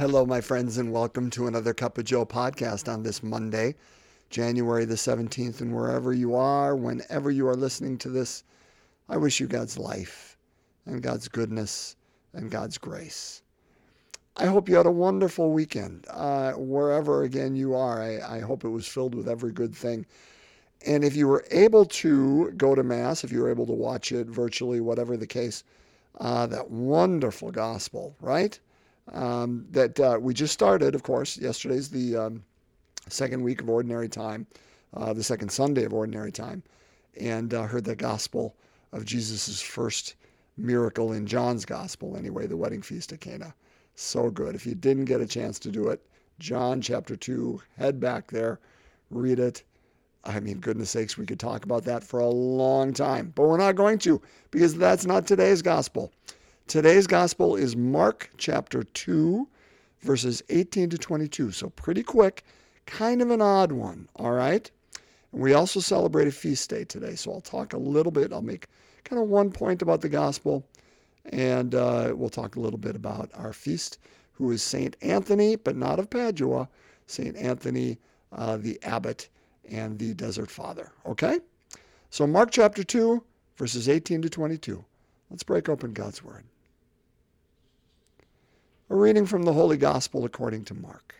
Hello, my friends, and welcome to another Cup of Joe podcast on this Monday, January the 17th. And wherever you are, whenever you are listening to this, I wish you God's life and God's goodness and God's grace. I hope you had a wonderful weekend. Uh, wherever, again, you are, I, I hope it was filled with every good thing. And if you were able to go to Mass, if you were able to watch it virtually, whatever the case, uh, that wonderful gospel, right? Um, that uh, we just started, of course. Yesterday's the um, second week of Ordinary Time, uh, the second Sunday of Ordinary Time, and uh, heard the gospel of Jesus' first miracle in John's gospel, anyway, the wedding feast at Cana. So good. If you didn't get a chance to do it, John chapter 2, head back there, read it. I mean, goodness sakes, we could talk about that for a long time, but we're not going to because that's not today's gospel. Today's gospel is Mark chapter 2, verses 18 to 22. So pretty quick, kind of an odd one, all right? And we also celebrate a feast day today, so I'll talk a little bit. I'll make kind of one point about the gospel, and uh, we'll talk a little bit about our feast, who is Saint Anthony, but not of Padua, Saint Anthony, uh, the abbot and the desert father. Okay? So, Mark chapter 2, verses 18 to 22. Let's break open God's word. A reading from the Holy Gospel according to Mark.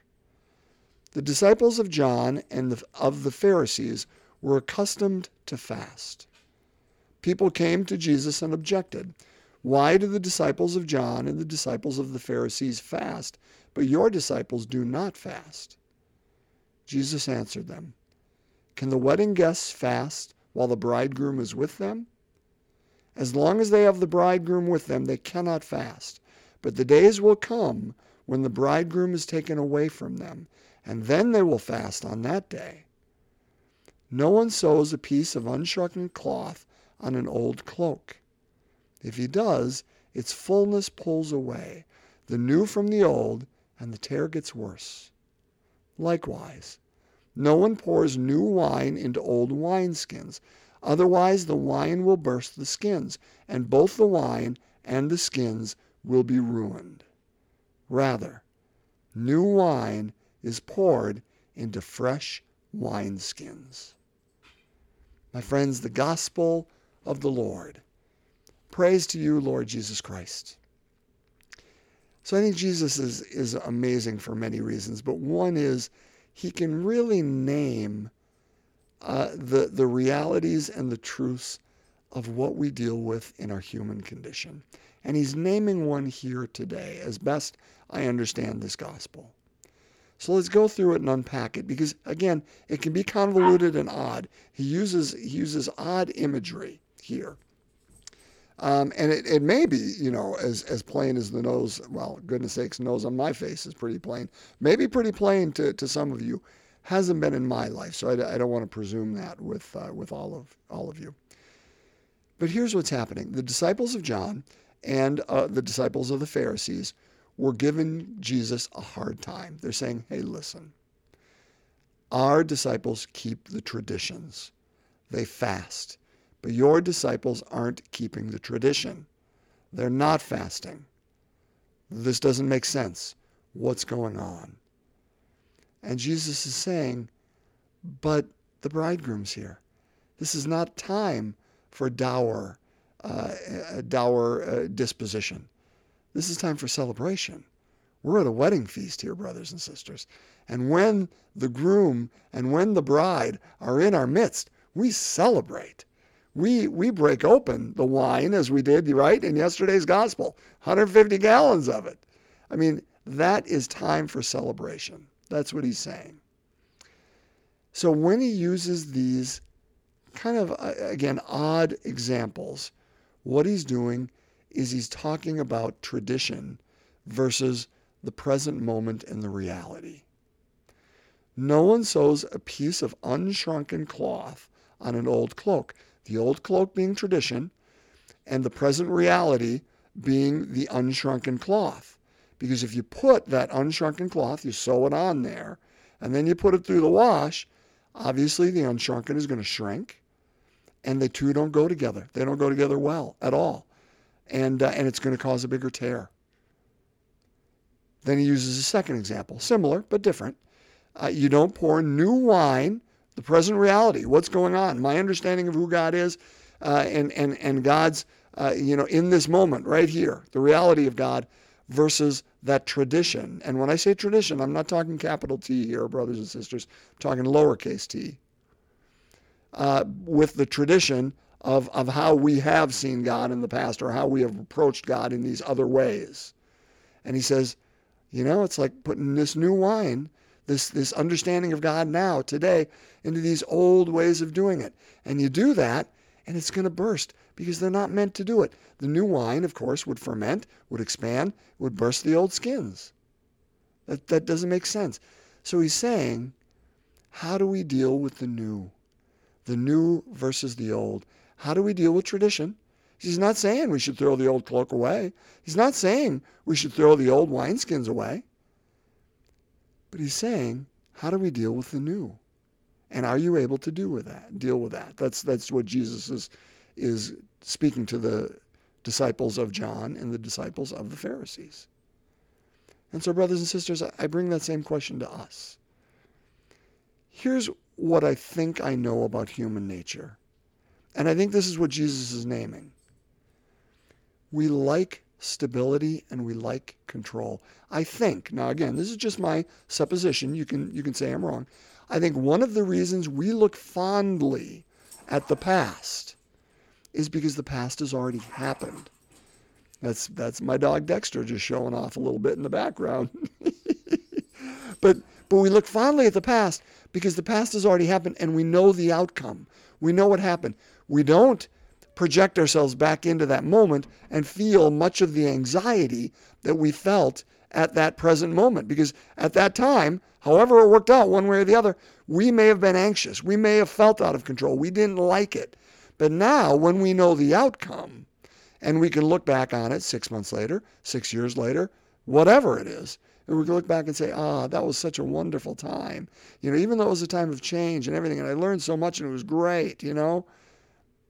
The disciples of John and the, of the Pharisees were accustomed to fast. People came to Jesus and objected. Why do the disciples of John and the disciples of the Pharisees fast, but your disciples do not fast? Jesus answered them, Can the wedding guests fast while the bridegroom is with them? As long as they have the bridegroom with them, they cannot fast. But the days will come when the bridegroom is taken away from them, and then they will fast on that day. No one sews a piece of unshrunken cloth on an old cloak. If he does, its fullness pulls away, the new from the old, and the tear gets worse. Likewise, no one pours new wine into old wineskins, otherwise the wine will burst the skins, and both the wine and the skins will be ruined. Rather, new wine is poured into fresh wineskins. My friends, the gospel of the Lord. Praise to you, Lord Jesus Christ. So I think Jesus is, is amazing for many reasons, but one is he can really name uh, the, the realities and the truths of what we deal with in our human condition. And he's naming one here today, as best I understand this gospel. So let's go through it and unpack it because again, it can be convoluted and odd. He uses he uses odd imagery here. Um, and it, it may be, you know, as, as plain as the nose, well, goodness sakes, nose on my face is pretty plain. Maybe pretty plain to, to some of you. Hasn't been in my life, so I, I don't want to presume that with, uh, with all of, all of you. But here's what's happening. The disciples of John and uh, the disciples of the Pharisees were giving Jesus a hard time. They're saying, hey, listen, our disciples keep the traditions, they fast, but your disciples aren't keeping the tradition. They're not fasting. This doesn't make sense. What's going on? And Jesus is saying, but the bridegroom's here. This is not time for dour, uh, dour uh, disposition. This is time for celebration. We're at a wedding feast here, brothers and sisters. And when the groom and when the bride are in our midst, we celebrate. We, we break open the wine as we did, right, in yesterday's gospel 150 gallons of it. I mean, that is time for celebration. That's what he's saying. So when he uses these kind of, uh, again, odd examples, what he's doing is he's talking about tradition versus the present moment and the reality. No one sews a piece of unshrunken cloth on an old cloak, the old cloak being tradition, and the present reality being the unshrunken cloth. Because if you put that unshrunken cloth, you sew it on there, and then you put it through the wash, obviously the unshrunken is going to shrink, and the two don't go together. They don't go together well at all and uh, and it's going to cause a bigger tear. Then he uses a second example, similar but different. Uh, you don't pour new wine, the present reality, what's going on, my understanding of who God is, uh, and and and God's, uh, you know, in this moment right here, the reality of God versus that tradition. And when I say tradition, I'm not talking capital T here, brothers and sisters. I'm talking lowercase t. Uh, with the tradition of, of how we have seen God in the past or how we have approached God in these other ways. And he says, you know, it's like putting this new wine, this, this understanding of God now, today, into these old ways of doing it. And you do that, and it's going to burst because they're not meant to do it. The new wine, of course, would ferment, would expand, would burst the old skins. That, that doesn't make sense. So he's saying, how do we deal with the new? The new versus the old. How do we deal with tradition? He's not saying we should throw the old cloak away. He's not saying we should throw the old wineskins away. But he's saying, how do we deal with the new? And are you able to do with that? Deal with that. That's that's what Jesus is is speaking to the disciples of John and the disciples of the Pharisees. And so, brothers and sisters, I bring that same question to us. Here's what I think I know about human nature. And I think this is what Jesus is naming. We like stability and we like control. I think, now again, this is just my supposition. You can you can say I'm wrong. I think one of the reasons we look fondly at the past is because the past has already happened. That's that's my dog Dexter just showing off a little bit in the background. but but we look fondly at the past because the past has already happened and we know the outcome. We know what happened. We don't project ourselves back into that moment and feel much of the anxiety that we felt at that present moment because at that time, however it worked out one way or the other, we may have been anxious. We may have felt out of control. We didn't like it. But now, when we know the outcome, and we can look back on it six months later, six years later, whatever it is, and we can look back and say, ah, that was such a wonderful time. You know, even though it was a time of change and everything, and I learned so much and it was great, you know.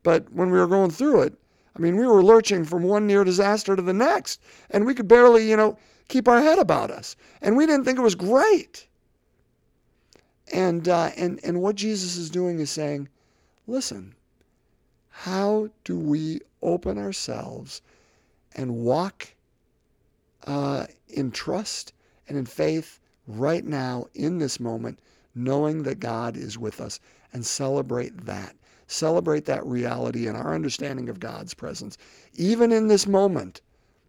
But when we were going through it, I mean, we were lurching from one near disaster to the next, and we could barely, you know, keep our head about us. And we didn't think it was great. And, uh, and, and what Jesus is doing is saying, listen, how do we open ourselves and walk uh, in trust and in faith right now in this moment, knowing that God is with us and celebrate that? Celebrate that reality and our understanding of God's presence, even in this moment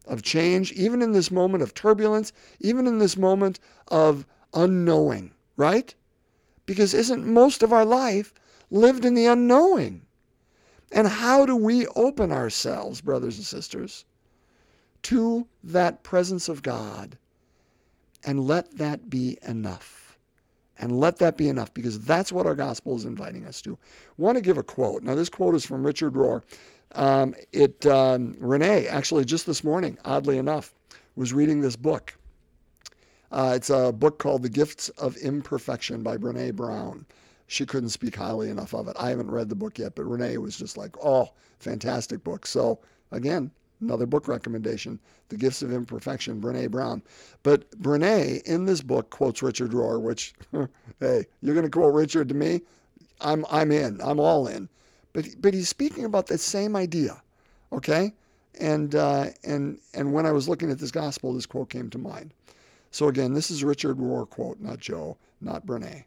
of change, even in this moment of turbulence, even in this moment of unknowing, right? Because isn't most of our life lived in the unknowing? And how do we open ourselves, brothers and sisters, to that presence of God and let that be enough? And let that be enough because that's what our gospel is inviting us to. I want to give a quote. Now, this quote is from Richard Rohr. Um, it um, Renee actually just this morning, oddly enough, was reading this book. Uh, it's a book called The Gifts of Imperfection by Brene Brown she couldn't speak highly enough of it. I haven't read the book yet, but Renee was just like, oh, fantastic book. So, again, another book recommendation The Gifts of Imperfection, Brene Brown. But Brene, in this book, quotes Richard Rohr, which, hey, you're going to quote Richard to me? I'm, I'm in. I'm all in. But, but he's speaking about that same idea, okay? And, uh, and, and when I was looking at this gospel, this quote came to mind. So again, this is Richard Rohr quote, not Joe, not Brene.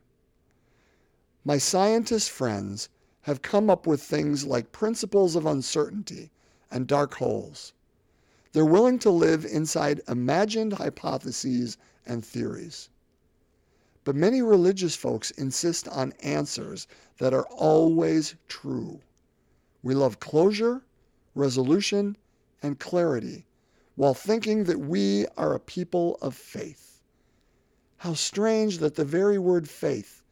My scientist friends have come up with things like principles of uncertainty and dark holes. They're willing to live inside imagined hypotheses and theories. But many religious folks insist on answers that are always true. We love closure, resolution, and clarity while thinking that we are a people of faith. How strange that the very word faith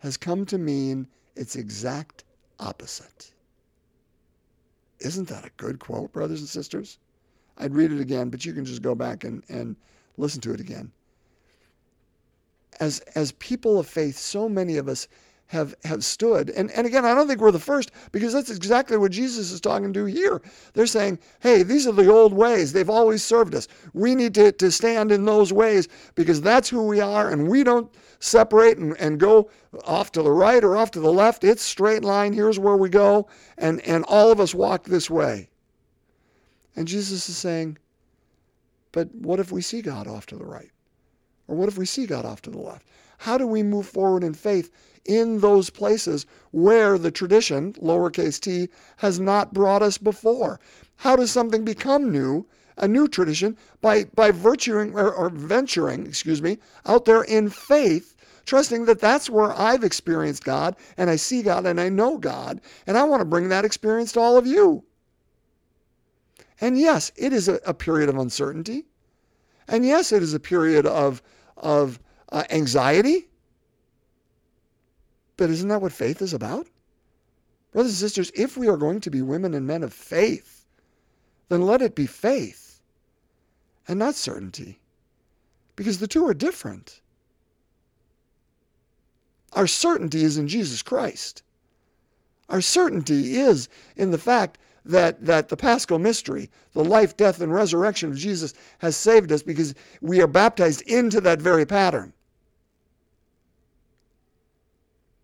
has come to mean its exact opposite. Isn't that a good quote, brothers and sisters? I'd read it again, but you can just go back and, and listen to it again. As, as people of faith, so many of us have have stood. And and again, I don't think we're the first because that's exactly what Jesus is talking to here. They're saying, hey, these are the old ways. They've always served us. We need to, to stand in those ways because that's who we are, and we don't separate and, and go off to the right or off to the left. It's straight line. Here's where we go. And and all of us walk this way. And Jesus is saying, but what if we see God off to the right? Or what if we see God off to the left? How do we move forward in faith in those places where the tradition, lowercase t, has not brought us before? How does something become new, a new tradition, by, by virtuing or, or venturing, excuse me, out there in faith, trusting that that's where I've experienced God and I see God and I know God, and I want to bring that experience to all of you. And yes, it is a, a period of uncertainty. And yes, it is a period of, of uh, anxiety. But isn't that what faith is about? Brothers and sisters, if we are going to be women and men of faith, then let it be faith and not certainty, because the two are different. Our certainty is in Jesus Christ. Our certainty is in the fact that, that the paschal mystery, the life, death, and resurrection of Jesus has saved us because we are baptized into that very pattern.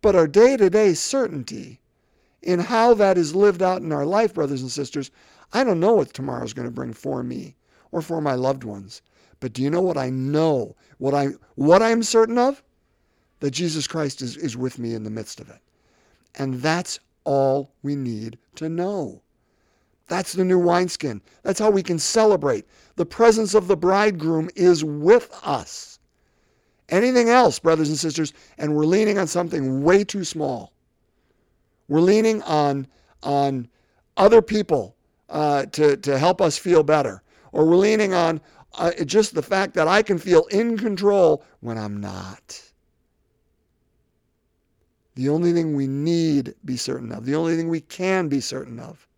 But our day to day certainty in how that is lived out in our life, brothers and sisters, I don't know what tomorrow is going to bring for me or for my loved ones. But do you know what I know? What I what I'm certain of? That Jesus Christ is, is with me in the midst of it. And that's all we need to know. That's the new wineskin. That's how we can celebrate. The presence of the bridegroom is with us. Anything else, brothers and sisters, and we're leaning on something way too small. We're leaning on, on other people uh, to, to help us feel better. Or we're leaning on uh, just the fact that I can feel in control when I'm not. The only thing we need be certain of, the only thing we can be certain of,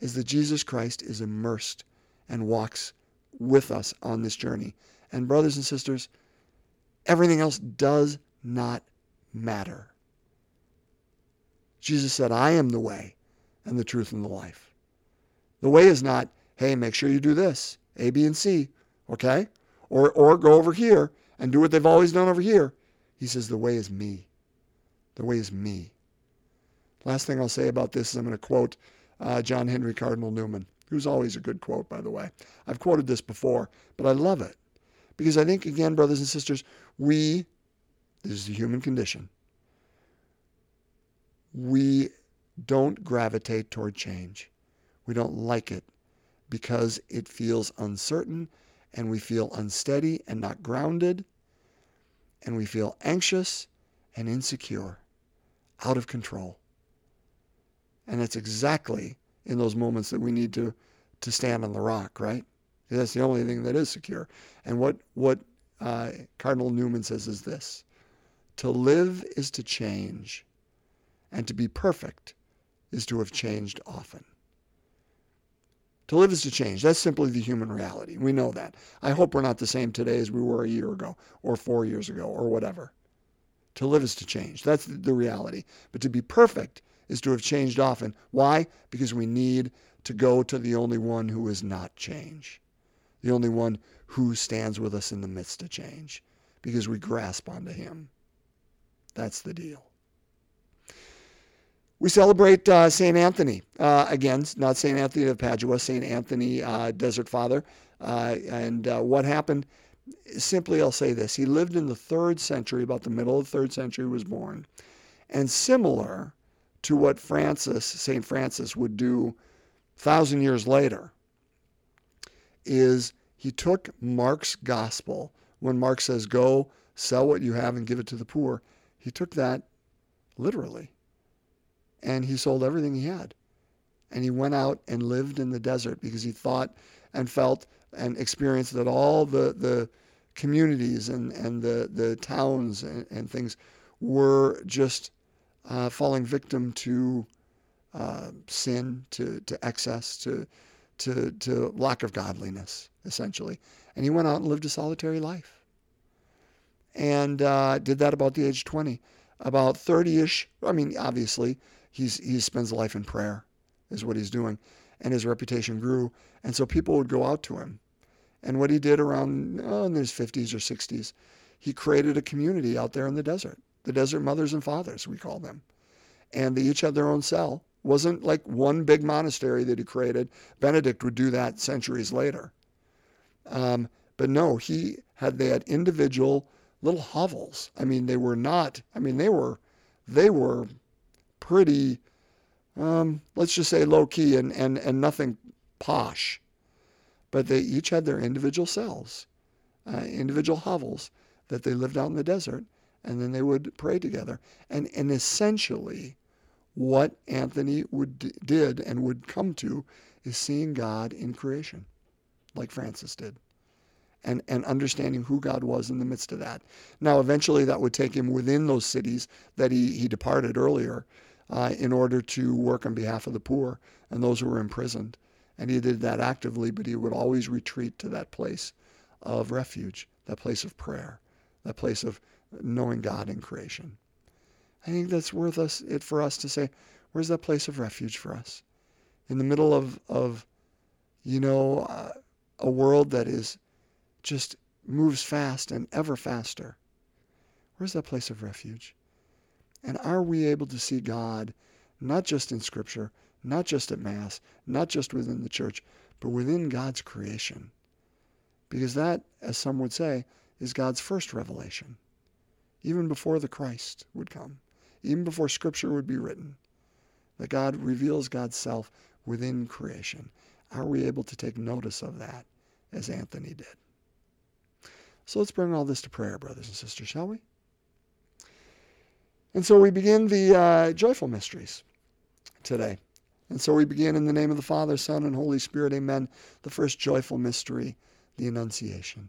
is that Jesus Christ is immersed and walks with us on this journey. And, brothers and sisters, everything else does not matter. Jesus said, I am the way and the truth and the life. The way is not, hey, make sure you do this, A, B, and C, okay? Or, or go over here and do what they've always done over here. He says, the way is me. The way is me. Last thing I'll say about this is I'm going to quote uh, John Henry Cardinal Newman, who's always a good quote, by the way. I've quoted this before, but I love it because I think, again, brothers and sisters, we, this is the human condition, we don't gravitate toward change. We don't like it because it feels uncertain and we feel unsteady and not grounded and we feel anxious and insecure, out of control. And it's exactly in those moments that we need to, to stand on the rock, right? That's the only thing that is secure. And what, what uh, Cardinal Newman says is this To live is to change, and to be perfect is to have changed often. To live is to change. That's simply the human reality. We know that. I hope we're not the same today as we were a year ago, or four years ago, or whatever. To live is to change. That's the reality. But to be perfect is to have changed often. Why? Because we need to go to the only one who is not change, the only one who stands with us in the midst of change, because we grasp onto him. That's the deal. We celebrate uh, St. Anthony. Uh, again, not St. Anthony of Padua, St. Anthony, uh, Desert Father. Uh, and uh, what happened, simply I'll say this. He lived in the third century, about the middle of the third century, was born. And similar to what Francis, St. Francis, would do a thousand years later, is he took Mark's gospel. When Mark says, Go, sell what you have and give it to the poor, he took that literally. And he sold everything he had. And he went out and lived in the desert because he thought and felt and experienced that all the, the communities and, and the, the towns and, and things were just uh, falling victim to uh, sin, to, to excess, to, to, to lack of godliness, essentially. And he went out and lived a solitary life. And uh, did that about the age 20. about 30-ish, I mean, obviously, he's he spends life in prayer, is what he's doing, and his reputation grew, and so people would go out to him. And what he did around oh, in his 50s or 60s, he created a community out there in the desert, the desert mothers and fathers, we call them, and they each had their own cell. Wasn't like one big monastery that he created. Benedict would do that centuries later. Um, but no, he had they had individual little hovels. I mean, they were not. I mean, they were they were pretty. Um, let's just say low key and and and nothing posh. But they each had their individual cells, uh, individual hovels that they lived out in the desert, and then they would pray together. And and essentially, what Anthony would did and would come to is seeing God in creation, like Francis did and, and understanding who God was in the midst of that. Now, eventually, that would take him within those cities that he, he departed earlier uh, in order to work on behalf of the poor and those who were imprisoned. And he did that actively, but he would always retreat to that place of refuge, that place of prayer, that place of knowing God in creation. I think that's worth us it for us to say, where's that place of refuge for us? In the middle of, of you know, uh, a world that is just moves fast and ever faster. Where's that place of refuge? And are we able to see God not just in Scripture, not just at Mass, not just within the church, but within God's creation? Because that, as some would say, is God's first revelation, even before the Christ would come, even before Scripture would be written, that God reveals God's self within creation. Are we able to take notice of that as Anthony did? So let's bring all this to prayer, brothers and sisters, shall we? And so we begin the uh, joyful mysteries today. And so we begin in the name of the Father, Son, and Holy Spirit. Amen. The first joyful mystery, the Annunciation.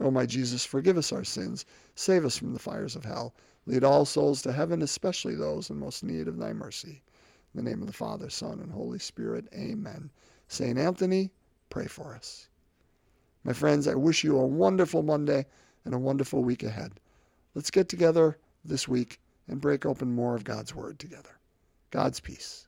O my Jesus, forgive us our sins, save us from the fires of hell, lead all souls to heaven, especially those in most need of thy mercy. In the name of the Father, Son, and Holy Spirit. Amen. Saint Anthony, pray for us. My friends, I wish you a wonderful Monday and a wonderful week ahead. Let's get together this week and break open more of God's Word together. God's peace.